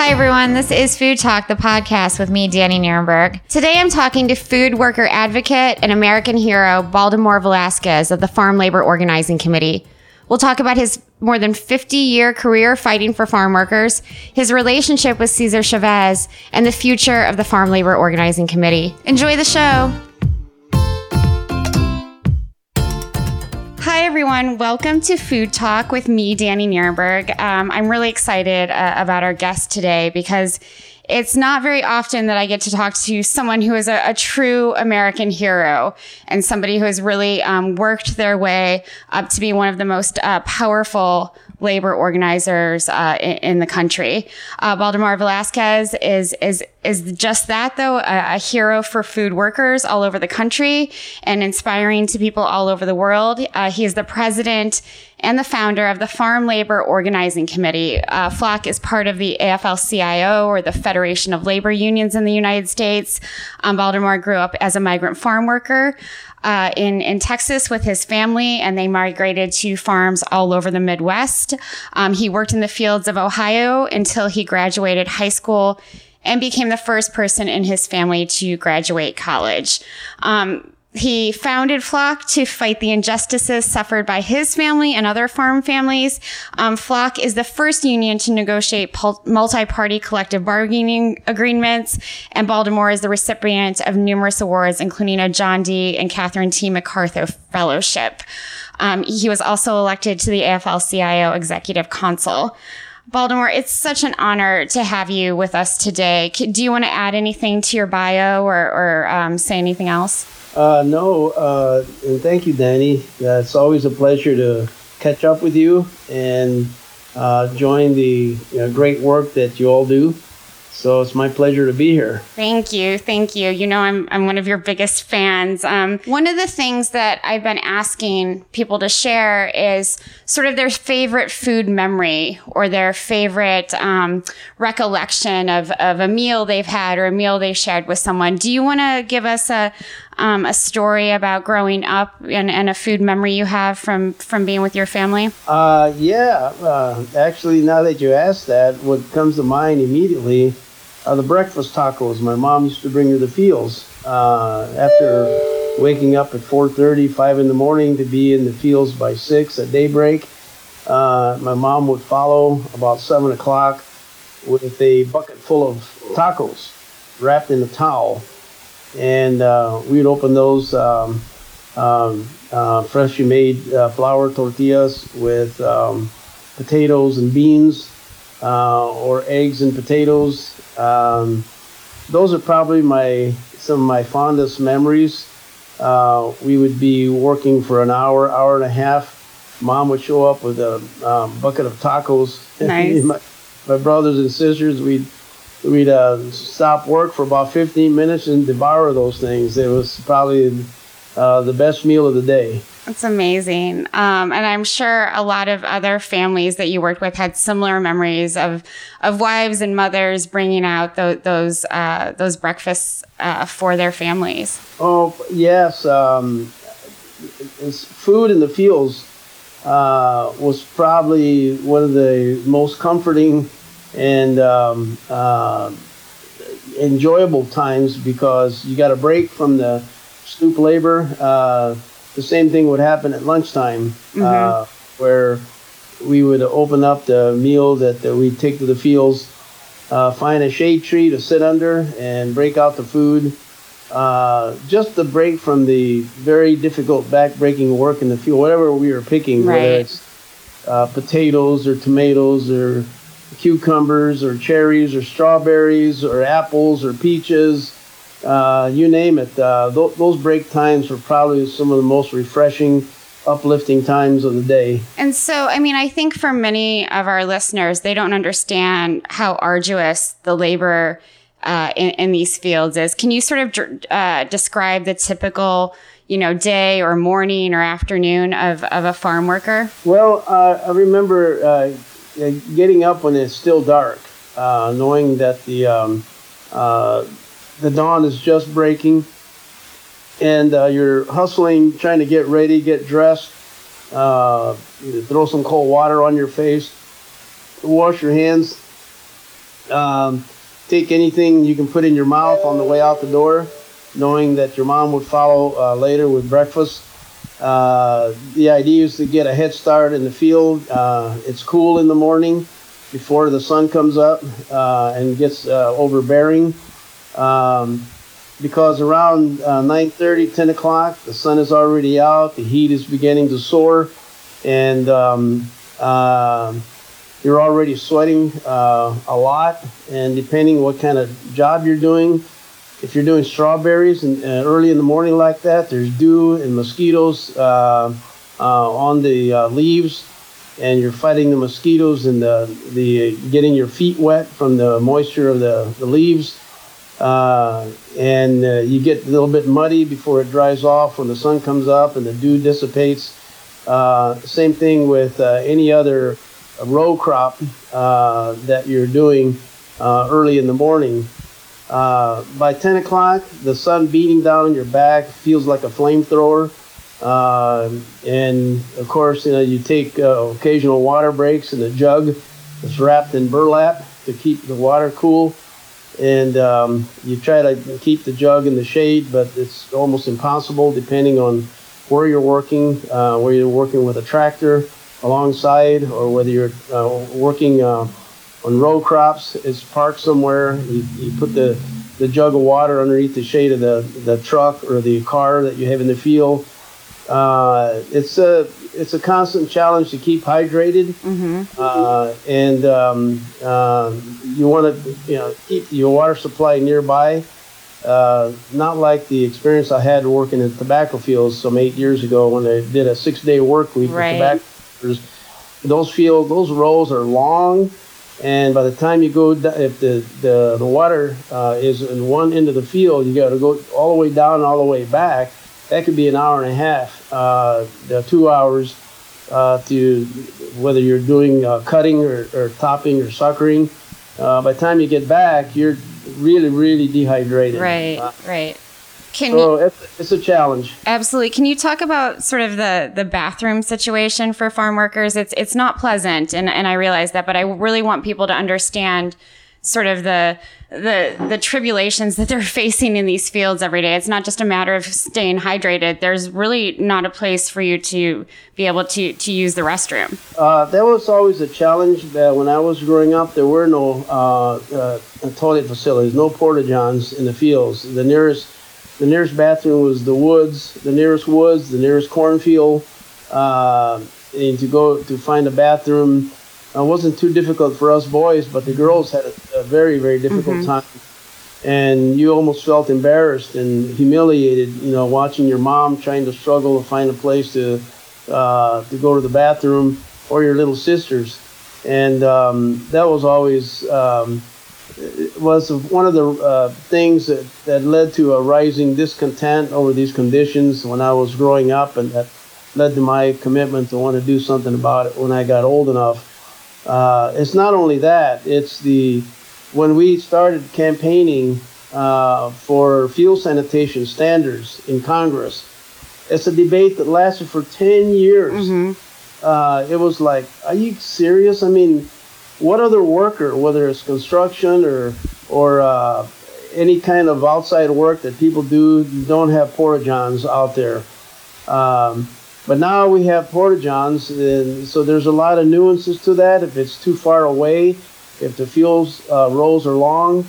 Hi, everyone. This is Food Talk, the podcast with me, Dani Nierenberg. Today I'm talking to food worker advocate and American hero, Baldemar Velasquez of the Farm Labor Organizing Committee. We'll talk about his more than 50 year career fighting for farm workers, his relationship with Cesar Chavez, and the future of the Farm Labor Organizing Committee. Enjoy the show. Everyone. Welcome to Food Talk with me, Dani Nierenberg. Um, I'm really excited uh, about our guest today because it's not very often that I get to talk to someone who is a, a true American hero and somebody who has really um, worked their way up to be one of the most uh, powerful labor organizers uh, in, in, the country. Uh, Baldemar Velasquez is is is just that, though, a, a, hero for food workers all over the country and inspiring to people all over the world. Uh, he is the president and the founder of the Farm Labor Organizing Committee. Uh, FLOC is part of the AFL-CIO, or the Federation of Labor Unions in the United States. Um, Baldemar grew up as a migrant farm worker uh, in in Texas with his family, and they migrated to farms all over the Midwest. Um, he worked in the fields of Ohio until he graduated high school and became the first person in his family to graduate college. Um, he founded FLOC to fight the injustices suffered by his family and other farm families. Um, FLOC is the first union to negotiate multi-party collective bargaining agreements, and Baldemar is the recipient of numerous awards, including a John D. and Catherine T. MacArthur Fellowship. Um, he was also elected to the AFL-CIO Executive Council. Baldemar, it's such an honor to have you with us today. Do you want to add anything to your bio or, or um, say anything else? Uh, no, uh, and thank you, Dani. Uh, it's always a pleasure to catch up with you and uh, join the you know, great work that you all do. So it's my pleasure to be here. Thank you. Thank you. You know, I'm, I'm one of your biggest fans. Um, one of the things that I've been asking people to share is sort of their favorite food memory or their favorite um, recollection of, of a meal they've had or a meal they shared with someone. Do you want to give us a, um, a story about growing up and, and, a food memory you have from, from being with your family? Uh, yeah. Uh, actually, now that you ask that, what comes to mind immediately are the breakfast tacos. My mom used to bring her the fields uh, after waking up at 4.30, 5 in the morning to be in the fields by 6 at daybreak. Uh, my mom would follow about 7 o'clock with a bucket full of tacos wrapped in a towel. And uh, we would open those um, um, uh, freshly made uh, flour tortillas with um, potatoes and beans uh, or eggs and potatoes. Um, those are probably my some of my fondest memories. Uh, we would be working for an hour, hour and a half. Mom would show up with a um, bucket of tacos. Nice. my, my, brothers and sisters, we'd we'd uh, stop work for about 15 minutes and devour those things. It was probably uh, the best meal of the day. That's amazing. Um, and I'm sure a lot of other families that you worked with had similar memories of of wives and mothers bringing out th- those uh, those breakfasts uh, for their families. Oh yes, um, food in the fields uh, was probably one of the most comforting and um, uh, enjoyable times because you got a break from the stoop labor uh, the same thing would happen at lunchtime, mm-hmm. uh, where we would open up the meal that, that we'd take to the fields, uh, find a shade tree to sit under, and break out the food. Uh, just the break from the very difficult back-breaking work in the field, whatever we were picking, right. whether it's uh, potatoes or tomatoes or cucumbers or cherries or strawberries or apples or peaches uh, you name it. Uh, th- those break times were probably some of the most refreshing, uplifting times of the day. And so, I mean, I think for many of our listeners, they don't understand how arduous the labor uh, in, in, these fields is. Can you sort of uh, describe the typical, you know, day or morning or afternoon of, of a farm worker? Well, uh, I remember uh, getting up when it's still dark, knowing that the um, the dawn is just breaking, and uh, you're hustling, trying to get ready, get dressed, uh, throw some cold water on your face, wash your hands, Um, take anything you can put in your mouth on the way out the door, knowing that your mom would follow uh, later with breakfast. Uh, the idea is to get a head start in the field. Uh, it's cool in the morning before the sun comes up uh, and gets uh, overbearing. Um, because around uh, 9.30, 10 o'clock, the sun is already out, the heat is beginning to soar, and um, you're already sweating a lot. And depending what kind of job you're doing, if you're doing strawberries and uh, early in the morning like that, there's dew and mosquitoes uh, uh, on the uh, leaves, and you're fighting the mosquitoes and the, the getting your feet wet from the moisture of the, the leaves. Uh, and you get a little bit muddy before it dries off when the sun comes up and the dew dissipates. Same thing with any other row crop that you're doing early in the morning. By 10 o'clock, the sun beating down on your back feels like a flamethrower. and of course, you know, you take occasional water breaks in a jug that's wrapped in burlap to keep the water cool and um, you try to keep the jug in the shade, but it's almost impossible depending on where you're working, uh, you're working with a tractor alongside or whether you're uh, working uh, on row crops. It's parked somewhere. You, you put the, the jug of water underneath the shade of the, the truck or the car that you have in the field. Uh, it's a it's a constant challenge to keep hydrated, Mm-hmm. uh, and um, uh, you want to you know keep your water supply nearby. Uh, not like the experience I had working in tobacco fields some eight years ago when I did a six day work week Right. with tobacco. Those fields, those rows are long, and by the time you go, if the the, the water uh, is in one end of the field, you got to go all the way down and all the way back. That could be an hour and a half, uh, two hours uh, to whether you're doing uh, cutting or, or topping or suckering. Uh, by the time you get back, you're really, really dehydrated. Right, Uh, right. Can you, it's, it's a challenge. absolutely. Can you talk about sort of the the bathroom situation for farm workers? It's it's not pleasant, and and I realize that, but I really want people to understand sort of the the the tribulations that they're facing in these fields every day. It's not just a matter of staying hydrated. There's really not a place for you to be able to to use the restroom. Uh, that was always a challenge. That when I was growing up, there were no uh, uh, toilet facilities, no porta johns in the fields. The nearest, the nearest bathroom was the woods, the nearest woods, the nearest cornfield. Uh, and to go to find a bathroom uh, wasn't too difficult for us boys, but the girls had a, a very, very difficult time. And you almost felt embarrassed and humiliated, you know, watching your mom trying to struggle to find a place to uh, to go to the bathroom, or your little sisters, and um, that was always um, was one of the uh, things that, that led to a rising discontent over these conditions when I was growing up, and that led to my commitment to want to do something about it when I got old enough. Uh, it's not only that; it's the when we started campaigning uh, for field sanitation standards in Congress. It's a debate that lasted for 10 years. Uh, it was like, are you serious? I mean, what other worker, whether it's construction or, or uh, any kind of outside work that people do, don't have porta johns out there? Um, but now we have porta johns, and so there's a lot of nuances to that. If it's too far away, if the fuels uh, rows are long,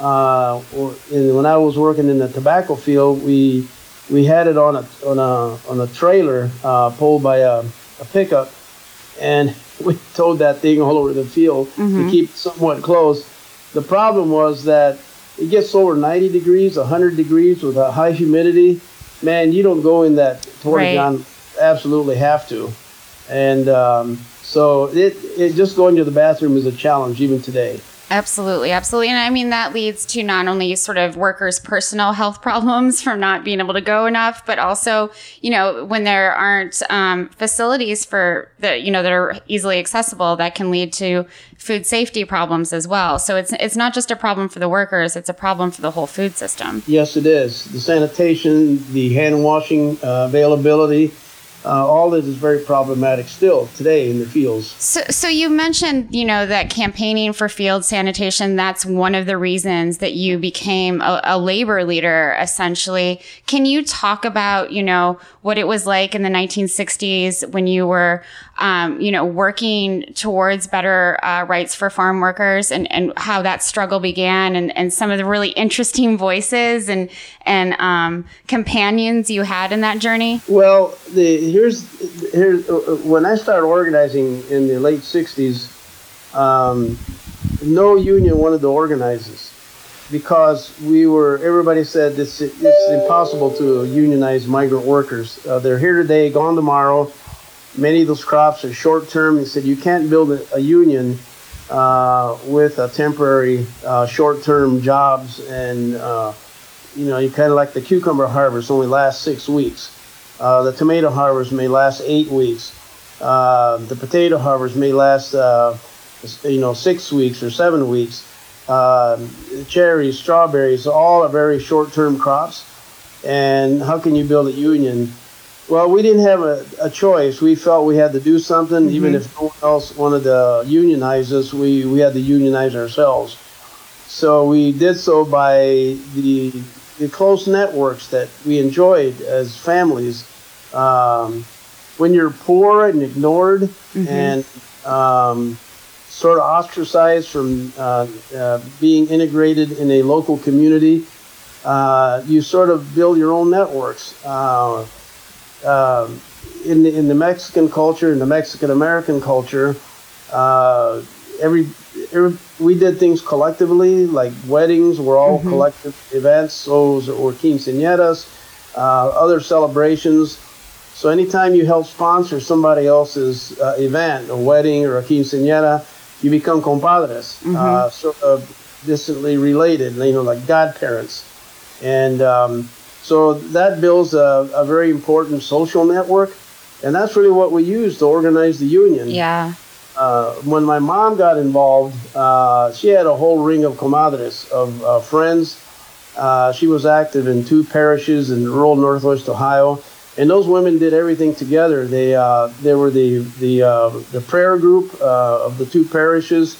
uh, or, when I was working in the tobacco field, we we had it on a on a on a trailer uh, pulled by a, a pickup, and we towed that thing all over the field to keep somewhat close. The problem was that it gets over 90 degrees, 100 degrees with a high humidity. Man, you don't go in that porta Right. Absolutely have to, and um, so it, it just going to the bathroom is a challenge even today. Absolutely, absolutely. And I mean, that leads to not only sort of workers' personal health problems from not being able to go enough, but also, you know, when there aren't um, facilities for that, you know, that are easily accessible, that can lead to food safety problems as well. So it's it's not just a problem for the workers; it's a problem for the whole food system. Yes, it is. The sanitation, the hand washing uh, availability, uh, all is very problematic still today in the fields. So, so you mentioned, you know, that campaigning for field sanitation, that's one of the reasons that you became a, a, labor leader, essentially. Can you talk about, you know, what it was like in the 1960s when you were, um, you know, working towards better uh, rights for farm workers and, and how that struggle began and, and some of the really interesting voices and, and um, companions you had in that journey? Well, the here's here's when I started organizing in the late '60s. Um, no union wanted to organize us because we were. Everybody said this it's impossible to unionize migrant workers. Uh, they're here today, gone tomorrow. Many of those crops are short term. They said you can't build a, a union uh, with a temporary, uh, short term jobs and uh, you know, you kind of like the cucumber harvest only lasts six weeks. Uh, the tomato harvest may last eight weeks. Uh, the potato harvest may last, uh, you know, six weeks or seven weeks. Uh, cherries, strawberries, all are very short-term crops. And how can you build a union? Well, we didn't have a, a choice. We felt we had to do something, mm-hmm. even if no one else wanted to unionize us. We we had to unionize ourselves. So we did so by the the close networks that we enjoyed as families. Um, when you're poor and ignored mm-hmm. and um, sort of ostracized from uh, uh, being integrated in a local community, uh, you sort of build your own networks. Uh, um, in the, in the Mexican culture, in the Mexican American culture, uh, every we did things collectively, like weddings were all mm-hmm. collective events, so or quinceañeras, uh, other celebrations. So anytime you help sponsor somebody else's uh, event, a wedding or a quinceañera, you become compadres, mm-hmm. uh, sort of distantly related, you know, like godparents. And um, so that builds a, a very important social network. And that's really what we use to organize the union. Yeah uh, when my mom got involved, uh, she had a whole ring of comadres, of uh, friends. Uh, she was active in two parishes in rural northwest Ohio, and those women did everything together. They uh, they were the the uh, the prayer group of the two parishes.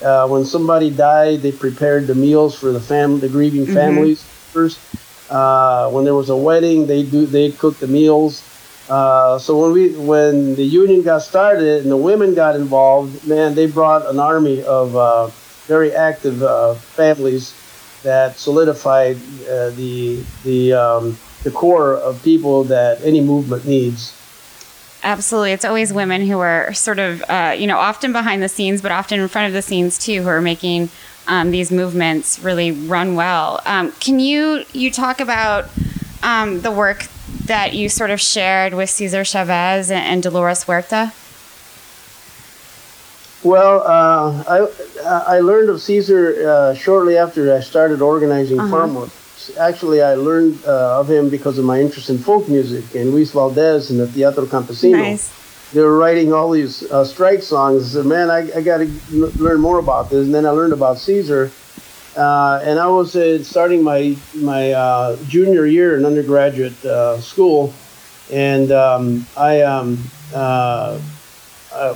when somebody died, they prepared the meals for the family, the grieving mm-hmm. families first. When there was a wedding, they do they cook the meals. Uh, so when we when the union got started and the women got involved, man, they brought an army of uh, very active uh, families that solidified uh, the the um, the core of people that any movement needs. Absolutely, it's always women who are sort of uh, you know often behind the scenes, but often in front of the scenes too, who are making um, these movements really run well. Um, can you you talk about um, the work that you sort of shared with Cesar Chavez and Dolores Huerta? Well, uh, I I learned of Cesar uh, shortly after I started organizing uh-huh. farm work. Actually, I learned uh, of him because of my interest in folk music and Luis Valdez and the Teatro Campesino. Nice. They were writing all these uh, strike songs. I said, man, I, I got to learn more about this. And then I learned about Cesar. uh, and I was uh, starting my my uh, junior year in undergraduate uh, school, and um, I um, uh,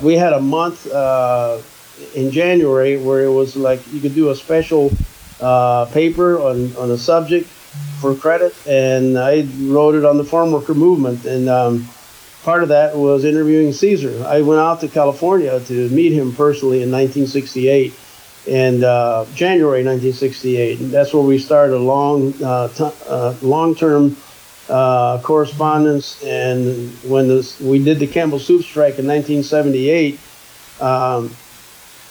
we had a month in January where it was like you could do a special paper on on a subject for credit, and I wrote it on the farm worker movement, and um, part of that was interviewing Cesar. I went out to California to meet him personally in 1968 and uh, January 1968. And that's where we started a long, uh, t- uh, long-term uh, correspondence. And when this, we did the Campbell Soup strike in 1978, um,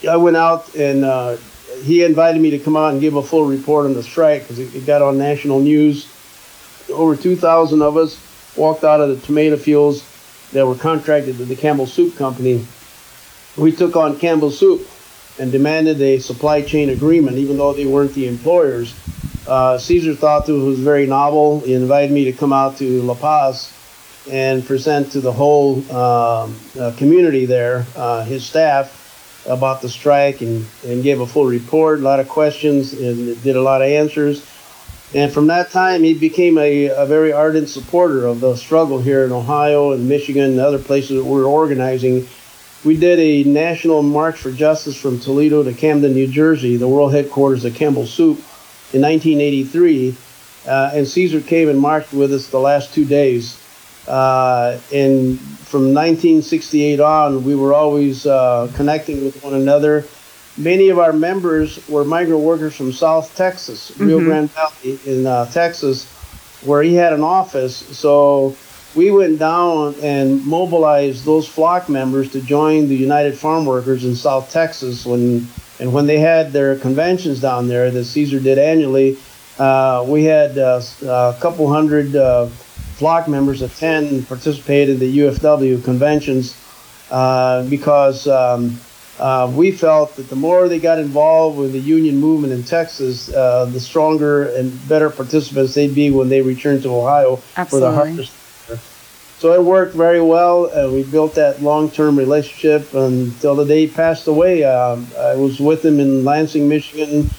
I went out and uh, he invited me to come out and give a full report on the strike because it, it got on national news. Over 2,000 of us walked out of the tomato fields that were contracted to the Campbell Soup Company. We took on Campbell Soup and demanded a supply chain agreement, even though they weren't the employers. Uh, Cesar thought this was very novel. He invited me to come out to La Paz and present to the whole um, uh, community there, uh, his staff, about the strike and, and gave a full report, a lot of questions, and did a lot of answers. And from that time, he became a, a very ardent supporter of the struggle here in Ohio and Michigan and other places that we were organizing. We did a national march for justice from Toledo to Camden, New Jersey, the world headquarters of Campbell Soup, in 1983. Uh, and Cesar came and marched with us the last two days. Uh, and from 1968 on, we were always uh, connecting with one another many of our members were migrant workers from South Texas, Rio mm-hmm. Grande Valley in uh, Texas, where he had an office. So we went down and mobilized those FLOC members to join the United Farm Workers in South Texas when and when they had their conventions down there that Cesar did annually. Uh, we had uh, a couple hundred uh, FLOC members attend and participate in the UFW conventions uh, because. Um, uh, we felt that the more they got involved with the union movement in Texas, uh, the stronger and better participants they'd be when they returned to Ohio Absolutely. for the harvest. So it worked very well, and we built that long-term relationship until the day he passed away. Um, I was with him in Lansing, Michigan,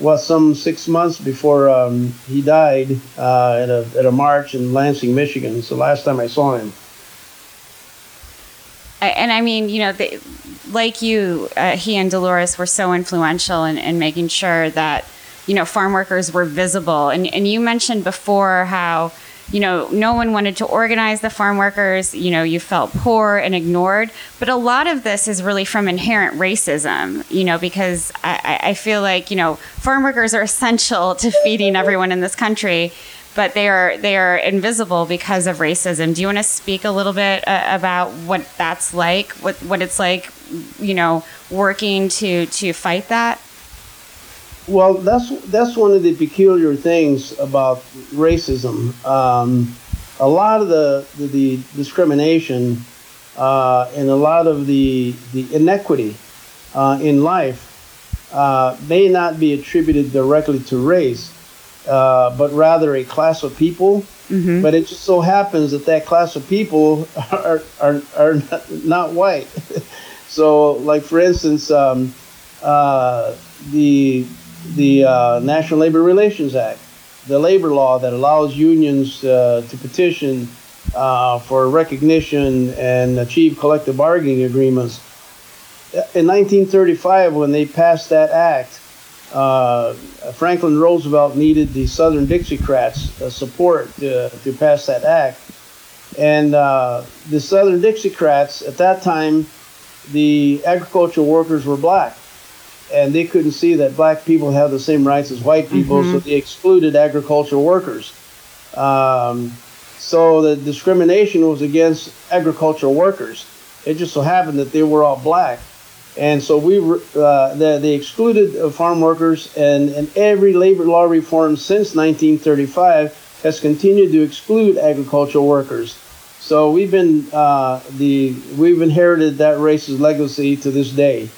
was some six months before um, he died uh, at a at a march in Lansing, Michigan. So the last time I saw him. And I mean, you know, they, like you, uh, he and Dolores were so influential in, in making sure that, you know, farm workers were visible. And, and you mentioned before how, you know, no one wanted to organize the farm workers. You know, you felt poor and ignored. But a lot of this is really from inherent racism, you know, because I, I feel like, you know, farm workers are essential to feeding everyone in this country but they are they are invisible because of racism. Do you want to speak a little bit uh, about what that's like, what what it's like, you know, working to to fight that? Well, that's that's one of the peculiar things about racism. Um, a lot of the the, the discrimination uh, and a lot of the the inequity uh, in life uh, may not be attributed directly to race, uh, but rather a class of people. Mm-hmm. But it just so happens that that class of people are, are, are not, not white. so, like for instance, um, uh, the the uh, National Labor Relations Act, the labor law that allows unions uh, to petition uh, for recognition and achieve collective bargaining agreements. In 1935, when they passed that act, uh, Franklin Roosevelt needed the Southern Dixiecrats uh, support to, to pass that act. And uh, the Southern Dixiecrats, at that time, the agricultural workers were black. And they couldn't see that black people have the same rights as white people, mm-hmm. so they excluded agricultural workers. Um, so the discrimination was against agricultural workers. It just so happened that they were all black. And so we uh, the, they excluded farm workers, and, and every labor law reform since 1935 has continued to exclude agricultural workers. So we've been uh, the we've inherited that racist legacy to this day,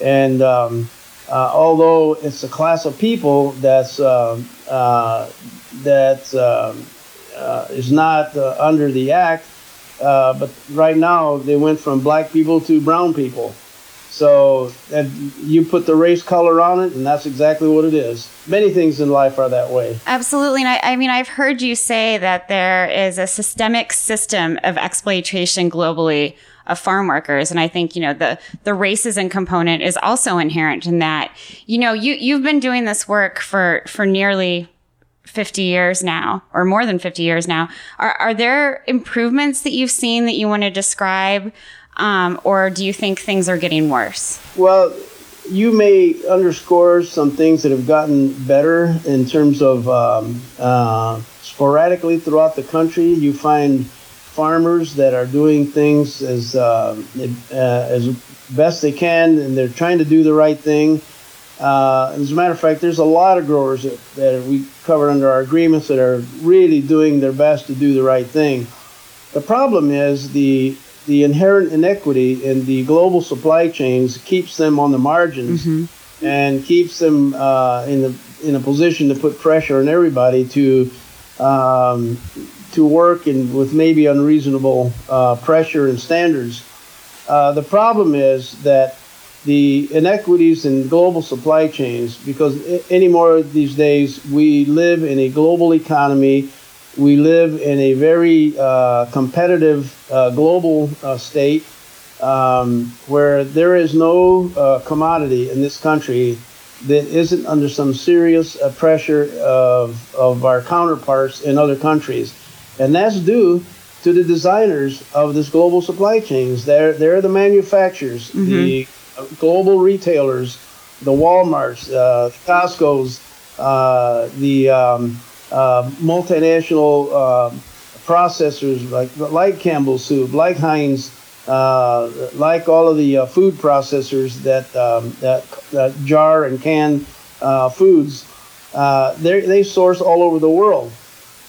and um, uh, although it's a class of people that's uh, uh, that um, uh, is not under the act, but right now they went from black people to brown people. So and you put the race color on it, and that's exactly what it is. Many things in life are that way. Absolutely. And I, I mean, I've heard you say that there is a systemic system of exploitation globally of farm workers. And I think, you know, the, the racism component is also inherent in that. You know, you, you've been doing this work for, for nearly 50 years now or more than 50 years now. Are, are there improvements that you've seen that you want to describe um, or do you think things are getting worse? Well, you may underscore some things that have gotten better in terms of um, uh, sporadically throughout the country. You find farmers that are doing things as uh, uh, as best they can, and they're trying to do the right thing. Uh, as a matter of fact, there's a lot of growers that, that we covered under our agreements that are really doing their best to do the right thing. The problem is the the inherent inequity in the global supply chains keeps them on the margins mm-hmm. and keeps them uh, in the in a position to put pressure on everybody to um, to work and with maybe unreasonable uh, pressure and standards. Uh, the problem is that the inequities in global supply chains because anymore these days we live in a global economy we live in a very uh, competitive uh, global uh, state um, where there is no uh, commodity in this country that isn't under some serious uh, pressure of, of our counterparts in other countries and that's due to the designers of this global supply chains they're, they're the manufacturers mm-hmm. the global retailers, the WalMarts, uh, Costco's, uh, the um, uh, multinational uh, processors like like Campbell Soup, like Heinz, uh, like all of the uh, food processors that um, that, that, jar and can foods. they source all over the world,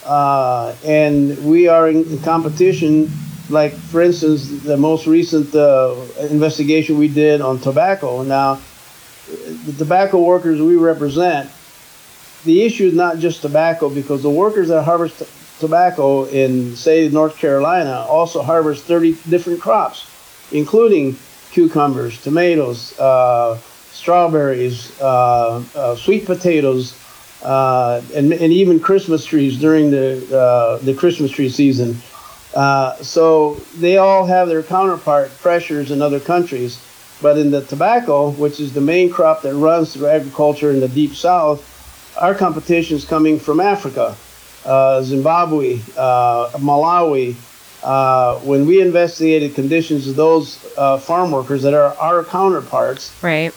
and we are in competition like for instance, the most recent uh, investigation we did on tobacco. Now, the tobacco workers we represent, the issue is not just tobacco because the workers that harvest t- tobacco in, say, North Carolina also harvest 30 different crops, including cucumbers, tomatoes, uh, strawberries, uh, uh sweet potatoes, uh, and, and even Christmas trees during the, uh, the Christmas tree season. Uh, so they all have their counterpart pressures in other countries. But in the tobacco, which is the main crop that runs through agriculture in the deep south, our competition is coming from Africa, uh, Zimbabwe, uh, Malawi. Uh, when we investigated conditions of those uh, farm workers that are our counterparts, right?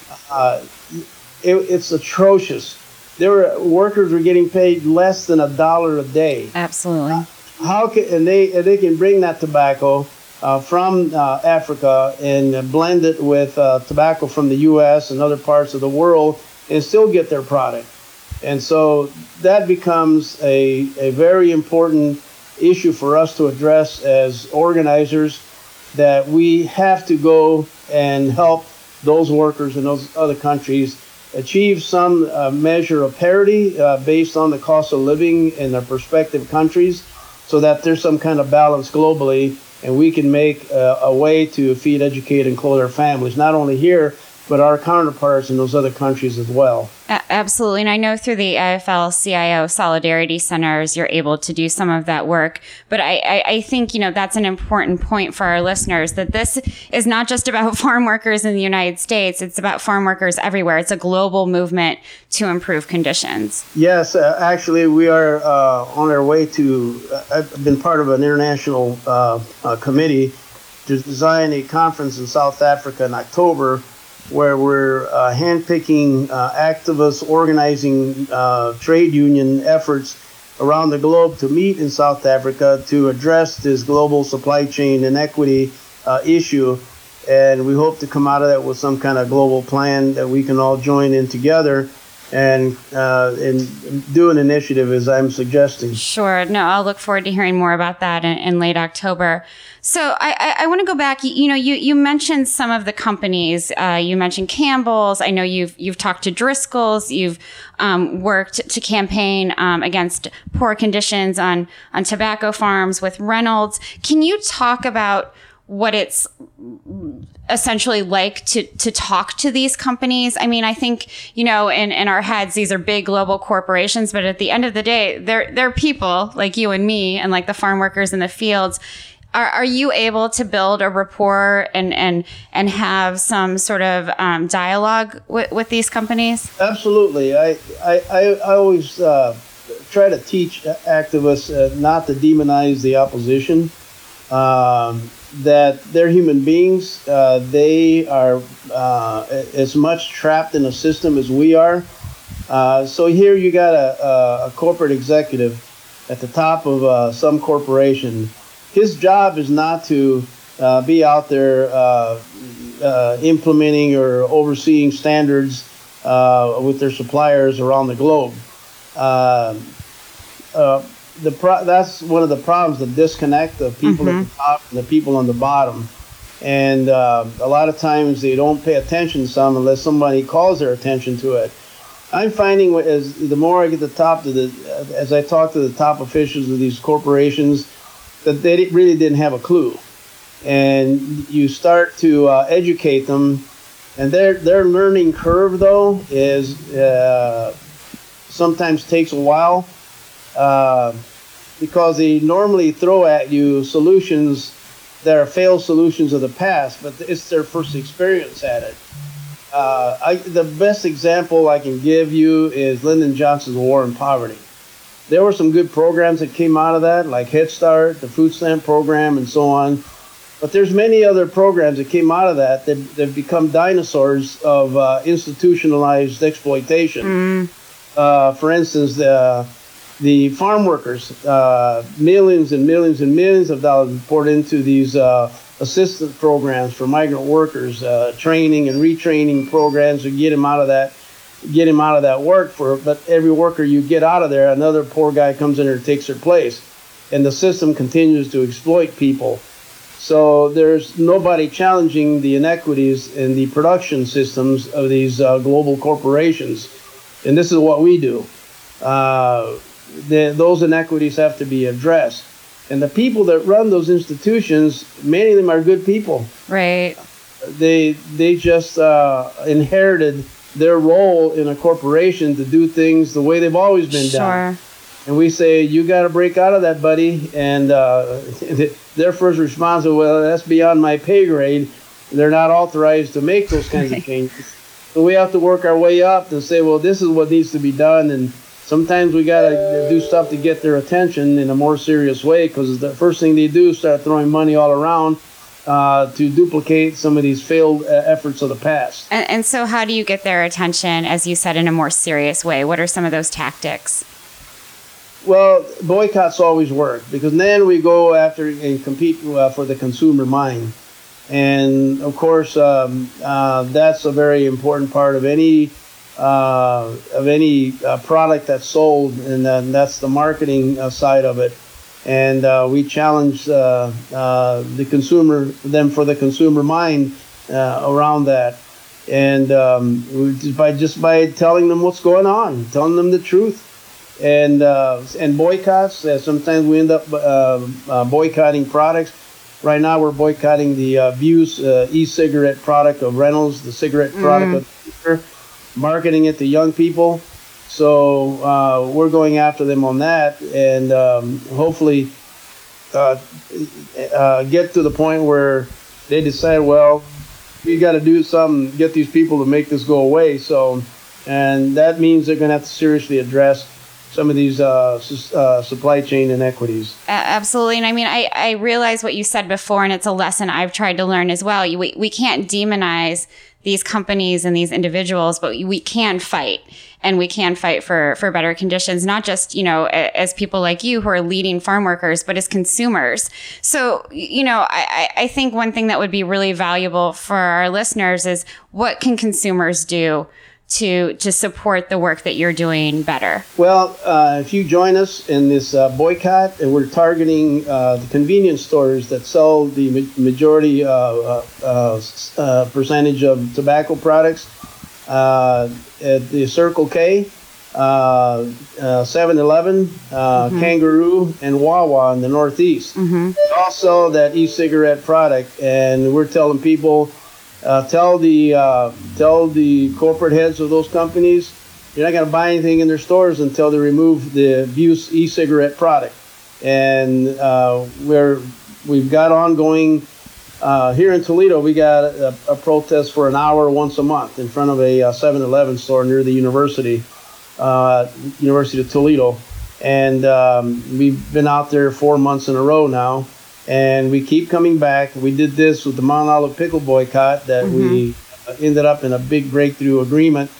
It, it's atrocious. There were workers were getting paid less than a dollar a day. Absolutely how can and they and they can bring that tobacco uh, from uh, Africa and blend it with uh, tobacco from the U.S. and other parts of the world and still get their product. And so that becomes a, a very important issue for us to address as organizers that we have to go and help those workers in those other countries achieve some uh, measure of parity uh, based on the cost of living in their respective countries so that there's some kind of balance globally and we can make a, a way to feed, educate, and clothe our families, not only here, but our counterparts in those other countries as well. Absolutely. And I know through the AFL CIO Solidarity Centers, you're able to do some of that work. But I, I, I, think, you know, that's an important point for our listeners that this is not just about farm workers in the United States. It's about farm workers everywhere. It's a global movement to improve conditions. Yes, uh, actually, we are uh, on our way to, uh, I've been part of an international uh, uh, committee to design a conference in South Africa in October where we're uh, handpicking uh, activists, organizing uh, trade union efforts around the globe to meet in South Africa to address this global supply chain inequity uh, issue. And we hope to come out of that with some kind of global plan that we can all join in together and uh, and do an initiative as I'm suggesting. Sure. No, I'll look forward to hearing more about that in, in late October. So I, I, I want to go back. You, you, know, you you mentioned some of the companies. Uh, you mentioned Campbell's. I know you've you've talked to Driscoll's. You've um, worked to campaign um, against poor conditions on on tobacco farms with Reynolds. Can you talk about what it's essentially like to to talk to these companies. I mean, I think, you know, in, in our heads, these are big global corporations, but at the end of the day, they're they're people like you and me and like the farm workers in the fields. Are, are you able to build a rapport and and and have some sort of um, dialogue with, with these companies? Absolutely. I I, I always uh, try to teach activists uh, not to demonize the opposition. Um, that they're human beings. Uh, they are uh, as much trapped in a system as we are. Uh, so here you got a, a, corporate executive at the top of uh, some corporation. His job is not to uh, be out there uh, implementing or overseeing standards with their suppliers around the globe the pro- that's one of the problems the disconnect of people mm-hmm. at the top and the people on the bottom. And uh, a lot of times they don't pay attention to some unless somebody calls their attention to it. I'm finding as the more i get to the top to the as i talk to the top officials of these corporations that they really didn't have a clue. And you start to uh, educate them. And their their learning curve though is uh, sometimes takes a while uh, because they normally throw at you solutions that are failed solutions of the past, but it's their first experience at it. Uh, I, the best example I can give you is Lyndon Johnson's War on Poverty. There were some good programs that came out of that, like Head Start, the food stamp program, and so on. But there's many other programs that came out of that that have become dinosaurs of uh, institutionalized exploitation. Mm. Uh, for instance, the the farm workers, uh, millions and millions and millions of dollars poured into these uh, assistance programs for migrant workers, uh, training and retraining programs to get them out of that, get him out of that work. For but every worker you get out of there, another poor guy comes in and takes their place, and the system continues to exploit people. So there's nobody challenging the inequities in the production systems of these uh, global corporations, and this is what we do. The, those inequities have to be addressed. And the people that run those institutions, many of them are good people. Right. They they just uh, inherited their role in a corporation to do things the way they've always been sure. done. And we say you got to break out of that, buddy. And uh, their first response is, "Well, that's beyond my pay grade. They're not authorized to make those kinds of changes." So we have to work our way up to say, "Well, this is what needs to be done." And sometimes we got to do stuff to get their attention in a more serious way because the first thing they do is start throwing money all around uh, to duplicate some of these failed uh, efforts of the past. And, and so, how do you get their attention, as you said, in a more serious way? What are some of those tactics? Well, boycotts always work because then we go after and compete uh, for the consumer mind. And of course, um, uh, that's a very important part of any uh, of any uh, product that's sold, and then that's the marketing uh, side of it. And uh, we challenge uh, uh, the consumer, them for the consumer mind around that, and um, just by just by telling them what's going on, telling them the truth, and and boycotts. sometimes we end up boycotting products. Right now, we're boycotting the uh, Vuse e-cigarette product of Reynolds, the cigarette product Mm. of marketing it to young people. So uh, we're going after them on that, and um, hopefully uh, uh, get to the point where they decide, well, we got to do something, get these people to make this go away. So, and that means they're going to have to seriously address some of these uh, s- uh, supply chain inequities. Absolutely. And I mean, I, I realize what you said before, and it's a lesson I've tried to learn as well. We, we can't demonize these companies and these individuals, but we can fight and we can fight for, for better conditions, not just, you know, as people like you who are leading farm workers, but as consumers. So, you know, I I think one thing that would be really valuable for our listeners is what can consumers do to, to support the work that you're doing better? Well, uh, if you join us in this uh, boycott, and we're targeting uh, the convenience stores that sell the ma- majority uh, uh, uh, uh, percentage of tobacco products, uh, at the Circle K, uh, uh, 7-Eleven, uh, Kangaroo, and Wawa in the Northeast. Also, that e-cigarette product, and we're telling people, uh, tell the uh, tell the corporate heads of those companies you're not going to buy anything in their stores until they remove the Vuse e-cigarette product. And uh, we're we've got ongoing uh, here in Toledo. We got a, a protest for an hour once a month in front of a uh, 7-Eleven store near the university, uh, University of Toledo. And um, we've been out there four months in a row now, and we keep coming back. We did this with the Mount Olive pickle boycott that we uh, ended up in a big breakthrough agreement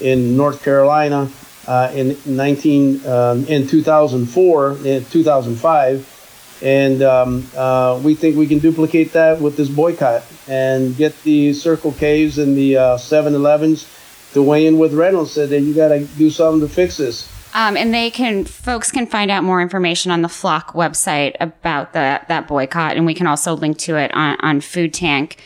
in North Carolina uh, in 19 um, in 2004 in 2005, and um, uh, we think we can duplicate that with this boycott and get the Circle K's and the uh, 7-Elevens to weigh in with Reynolds. Said that you got to do something to fix this. Um, and they can, folks can find out more information on the FLOC website about the, that boycott, and we can also link to it on, on Food Tank.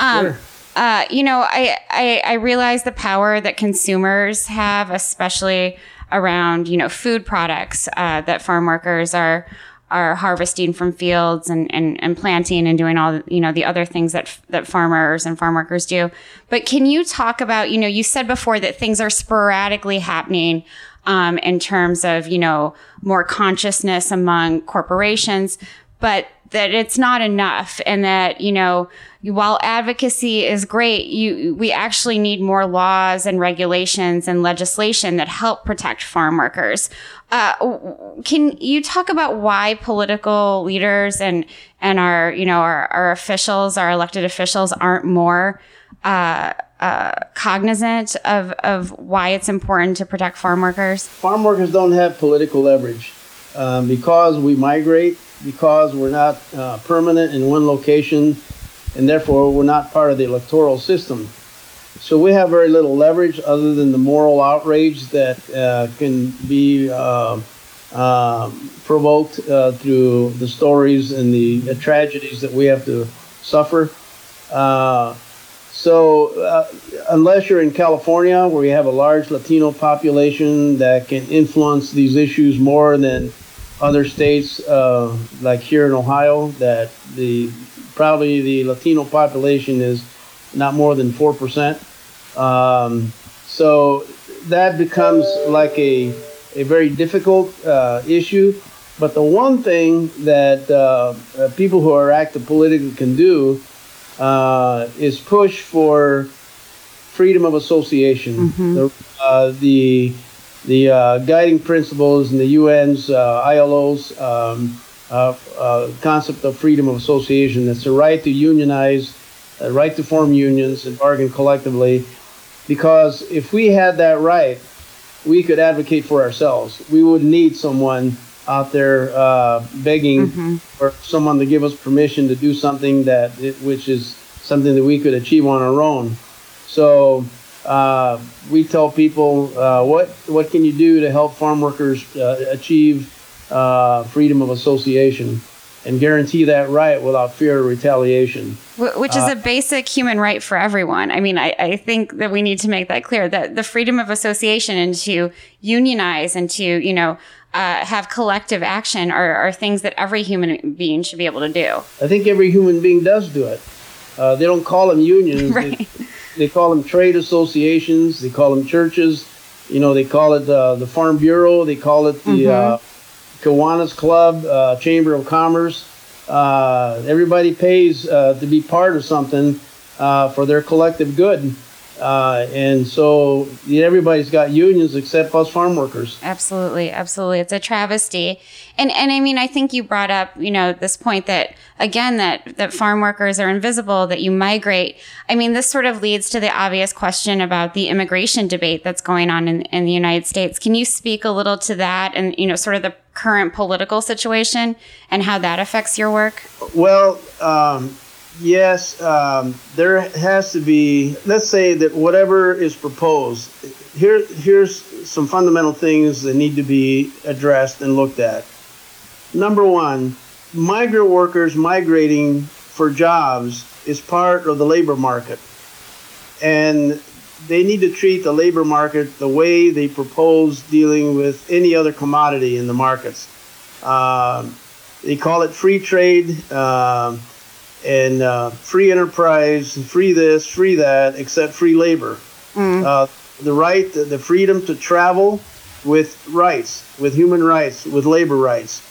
Um, Sure. uh, you know, I, I, I realize the power that consumers have, especially around, you know, food products uh, that farm workers are are harvesting from fields and, and, and planting and doing all you know the other things that that farmers and farm workers do. But can you talk about you know you said before that things are sporadically happening um, in terms of you know more consciousness among corporations, but that it's not enough and that you know while advocacy is great you we actually need more laws and regulations and legislation that help protect farm workers. Uh, can you talk about why political leaders and and our you know our, our officials our elected officials aren't more uh, uh, cognizant of, of why it's important to protect farm workers farm workers don't have political leverage um, because we migrate because we're not uh, permanent in one location and therefore we're not part of the electoral system. So we have very little leverage other than the moral outrage that uh, can be uh, uh, provoked uh, through the stories and the tragedies that we have to suffer. So, uh, unless you're in California, where you have a large Latino population that can influence these issues more than other states uh, like here in Ohio that the probably the Latino population is not more than four percent. Um, so that becomes like a a very difficult uh, issue. But the one thing that uh, uh people who are active politically can do uh, is push for freedom of association. Mm-hmm. The, uh, the the uh, guiding principles in the UN's uh, ILO's um, uh, uh, concept of freedom of association. That's the right to unionize, the right to form unions and bargain collectively. Because if we had that right, we could advocate for ourselves. We would need someone out there uh, begging mm-hmm. for someone to give us permission to do something that, it, which is something that we could achieve on our own. So uh, we tell people uh, what what can you do to help farm workers uh, achieve uh, freedom of association and guarantee that right without fear of retaliation. Which is uh, a basic human right for everyone. I mean, I, I, think that we need to make that clear that the freedom of association and to unionize and to, you know, uh, have collective action are, are, things that every human being should be able to do. I think every human being does do it. Uh, they don't call them unions. right. They, they call them trade associations. They call them churches. You know, they call it uh, the Farm Bureau. They call it the mm-hmm. uh, Kiwanis Club, uh, Chamber of Commerce. Uh, everybody pays uh, to be part of something uh, for their collective good. Uh, and so everybody's got unions except us farm workers. Absolutely, absolutely. It's a travesty. And and I mean, I think you brought up, you know, this point that again that that farm workers are invisible, that you migrate. I mean, this sort of leads to the obvious question about the immigration debate that's going on in, in the United States. Can you speak a little to that and you know, sort of the current political situation and how that affects your work? Well, um, yes, um, there has to be, let's say that whatever is proposed, here, here's some fundamental things that need to be addressed and looked at. Number one, migrant workers migrating for jobs is part of the labor market. And they need to treat the labor market the way they propose dealing with any other commodity in the markets. Uh, they call it free trade. Uh, and uh, free enterprise, free this, free that, except free labor. Mm. Uh, the right, the, the, freedom to travel with rights, with human rights, with labor rights.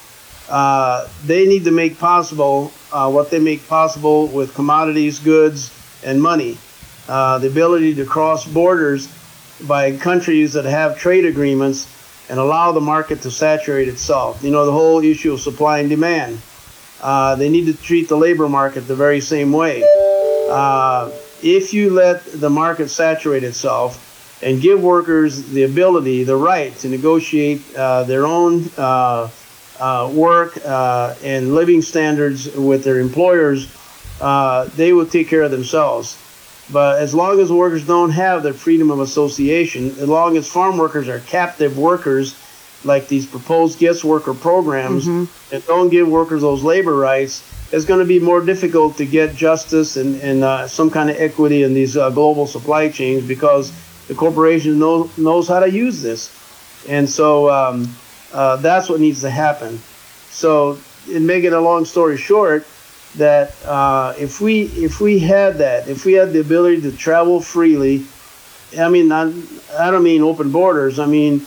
Uh, they need to make possible uh, what they make possible with commodities, goods, and money. Uh, the ability to cross borders by countries that have trade agreements and allow the market to saturate itself. You know, the whole issue of supply and demand. Uh, they need to treat the labor market the very same way. Uh, if you let the market saturate itself and give workers the ability, the right to negotiate uh, their own uh, uh, work and living standards with their employers, they will take care of themselves. But as long as workers don't have their freedom of association, as long as farm workers are captive workers, like these proposed guest worker programs mm-hmm. and don't give workers those labor rights, it's going to be more difficult to get justice and, and uh, some kind of equity in these uh, global supply chains because the corporation know, knows how to use this. And so um, uh, that's what needs to happen. So, in making a long story short, that uh, if we if we had that, if we had the ability to travel freely, I mean, not, I don't mean open borders. I mean,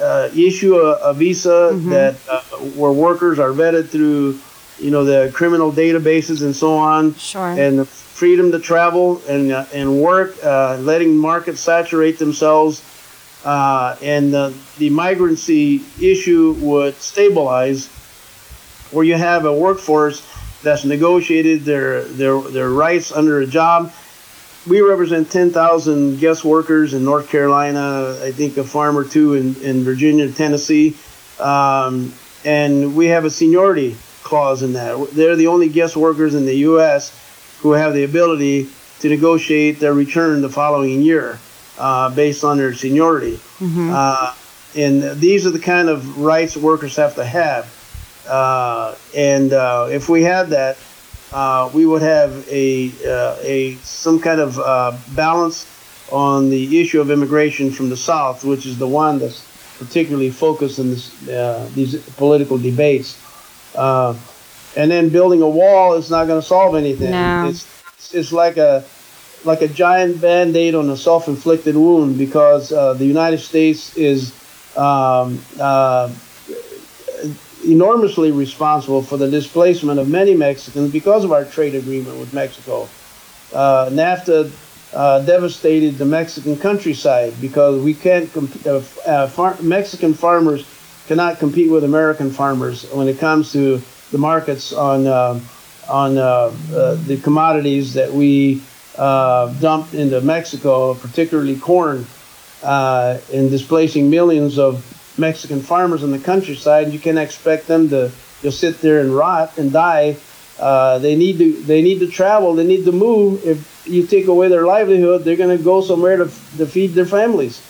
uh, issue a, a visa mm-hmm. that uh, where workers are vetted through, you know, the criminal databases and so on. Sure. And the freedom to travel and uh, and work, uh, letting markets saturate themselves, uh, and the, the migrancy issue would stabilize, where you have a workforce that's negotiated their their their rights under a job we represent 10,000 guest workers in North Carolina, I think a farm or two in, in Virginia, Tennessee. Um, and we have a seniority clause in that. They're the only guest workers in the U.S. who have the ability to negotiate their return the following year uh, based on their seniority. Mm-hmm. Uh, and these are the kind of rights workers have to have. Uh, and uh, if we had that, uh, we would have a, uh, a some kind of uh, balance on the issue of immigration from the South, which is the one that's particularly focused in this, uh, these political debates. Uh, and then building a wall is not going to solve anything. No. It's, it's like a like a giant band-aid on a self-inflicted wound because uh, the United States is um, enormously responsible for the displacement of many Mexicans because of our trade agreement with Mexico. Uh, NAFTA uh, devastated the Mexican countryside because we can't comp- uh, uh, far- Mexican farmers cannot compete with American farmers when it comes to the markets on uh, on uh, the commodities that we dump into Mexico, particularly corn, in displacing millions of Mexican farmers in the countryside. You can't expect them to just sit there and rot and die. Uh, they need to they need to travel. They need to move. If you take away their livelihood, they're going to go somewhere to, to feed their families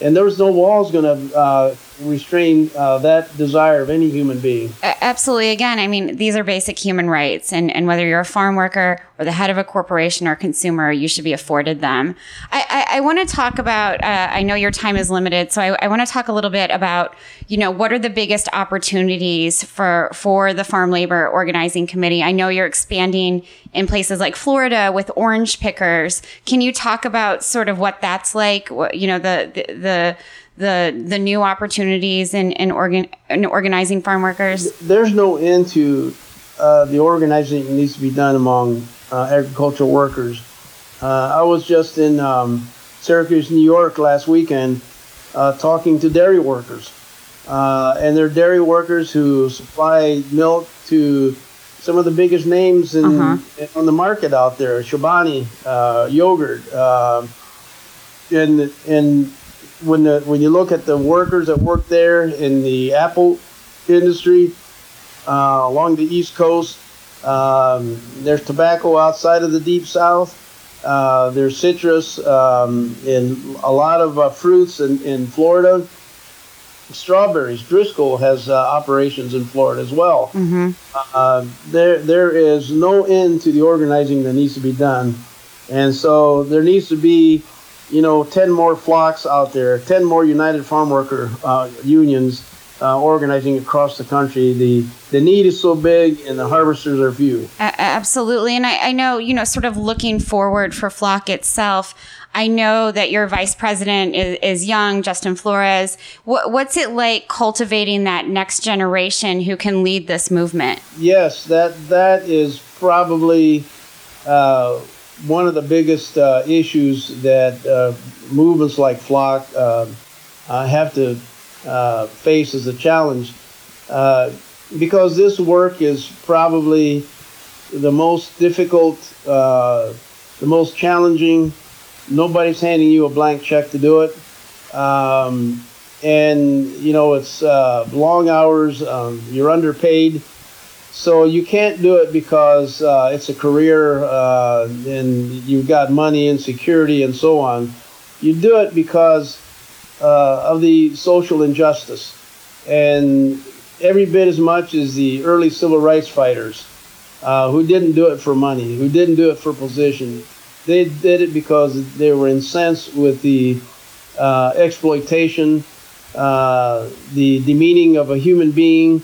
and there's no walls going to uh, restrain uh, that desire of any human being. Absolutely. Again, I mean, these are basic human rights, and, and whether you're a farm worker or the head of a corporation or consumer, you should be afforded them. I, I, I want to talk about. Uh, I know your time is limited, so I, I want to talk a little bit about, you know, what are the biggest opportunities for for the Farm Labor Organizing Committee? I know you're expanding in places like Florida with orange pickers. Can you talk about sort of what that's like? What, you know, the, the, the the the new opportunities in in, organ, in organizing farm workers? There's no end to uh, the organizing that needs to be done among uh, agricultural workers. Uh, I was just in um, Syracuse, New York last weekend, uh, talking to dairy workers, uh, and they're dairy workers who supply milk to some of the biggest names in, uh-huh. on the market out there, Chobani, uh, yogurt, uh, and and when the when you look at the workers that work there in the apple industry uh, along the East Coast, um, there's tobacco outside of the Deep South. Uh, there's citrus um, in a lot of uh, fruits in, in Florida strawberries. Driscoll has uh, operations in Florida as well. Mm-hmm. Uh, there, there is no end to the organizing that needs to be done, and so there needs to be, you know, ten more FLOCs out there, ten more United Farm Worker uh, unions uh, organizing across the country. The the need is so big, and the harvesters are few. absolutely, and I, I know, you know, sort of looking forward for FLOC itself. I know that your vice president is, is young, Justin Flores. What, what's it like cultivating that next generation who can lead this movement? Yes, that that is probably uh, one of the biggest uh, issues that uh, movements like FLOC uh, uh, have to uh, face as a challenge, because this work is probably the most difficult, the most challenging nobody's handing you a blank check to do it. Um, and you know it's uh, long hours. Um, you're underpaid, so you can't do it because uh, it's a career uh, and you've got money and security and so on. You do it because uh, of the social injustice, and every bit as much as the early civil rights fighters uh, who didn't do it for money, who didn't do it for position they did it because they were incensed with the uh, exploitation, uh, the demeaning of a human being,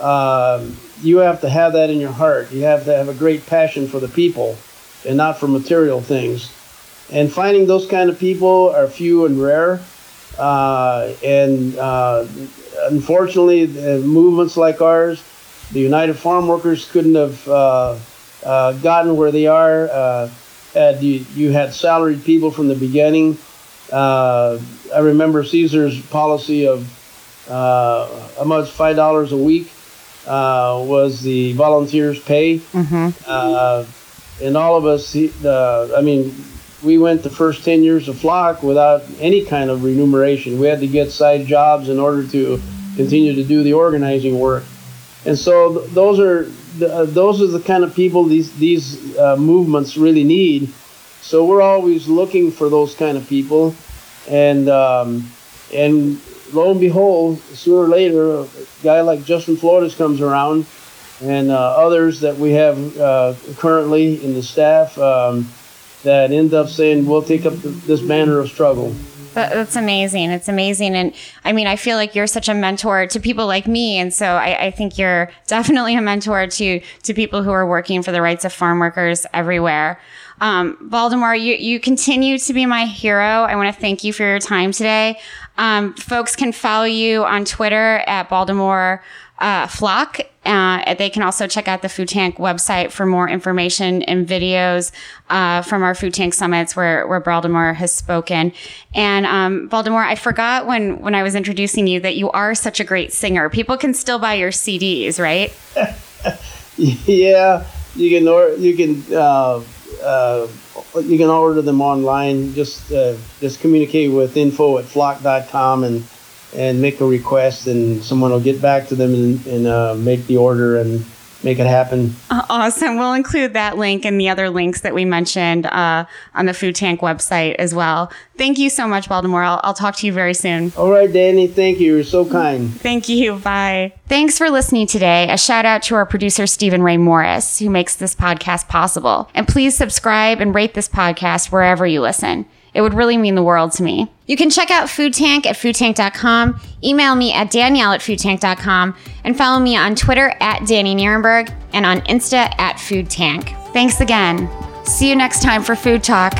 um, you have to have that in your heart. You have to have a great passion for the people and not for material things. And finding those kind of people are few and rare. Uh, and uh, unfortunately, movements like ours, the United Farm Workers couldn't have uh, uh gotten where they are. Uh, had you, you had salaried people from the beginning. Uh, I remember Cesar's policy of how much five dollars a week was the volunteers' pay, mm-hmm. and all of us. I mean, we went the first 10 years of FLOC without any kind of remuneration. We had to get side jobs in order to continue to do the organizing work. And so th- those are the, uh, those are the kind of people these these uh, movements really need. So we're always looking for those kind of people, and um, and lo and behold, sooner or later, a guy like Justin Flores comes around, and uh, others that we have uh, currently in the staff. Um, that end up saying, we'll take up this banner of struggle. that's amazing. It's amazing. And I mean, I feel like you're such a mentor to people like me. And so I, I, think you're definitely a mentor to, to people who are working for the rights of farm workers everywhere. Um, Baldemar, you, you continue to be my hero. I want to thank you for your time today. Um, folks can follow you on Twitter at Baldemar uh, FLOC. Uh, they can also check out the Food Tank website for more information and videos uh, from our Food Tank summits where, where Baldemar has spoken. And um, Baldemar, I forgot when, when I was introducing you that you are such a great singer. People can still buy your CDs, right? yeah, you can or you can uh, uh, you can order them online. Just uh, just communicate with info at floc.com and and make a request, and someone will get back to them and, and uh, make the order and make it happen. Uh, awesome. We'll include that link and the other links that we mentioned uh, on the Food Tank website as well. Thank you so much, Baldemar. I'll, I'll talk to you very soon. All right, Dani. Thank you. You're so kind. Thank you. Bye. Thanks for listening today. A shout out to our producer, Stephen Ray Morris, who makes this podcast possible. And please subscribe and rate this podcast wherever you listen. It would really mean the world to me. You can check out Food Tank at foodtank.com, email me at danielle at foodtank.com, and follow me on Twitter at Dani Nierenberg and on Insta at Food Tank. Thanks again. See you next time for Food Talk.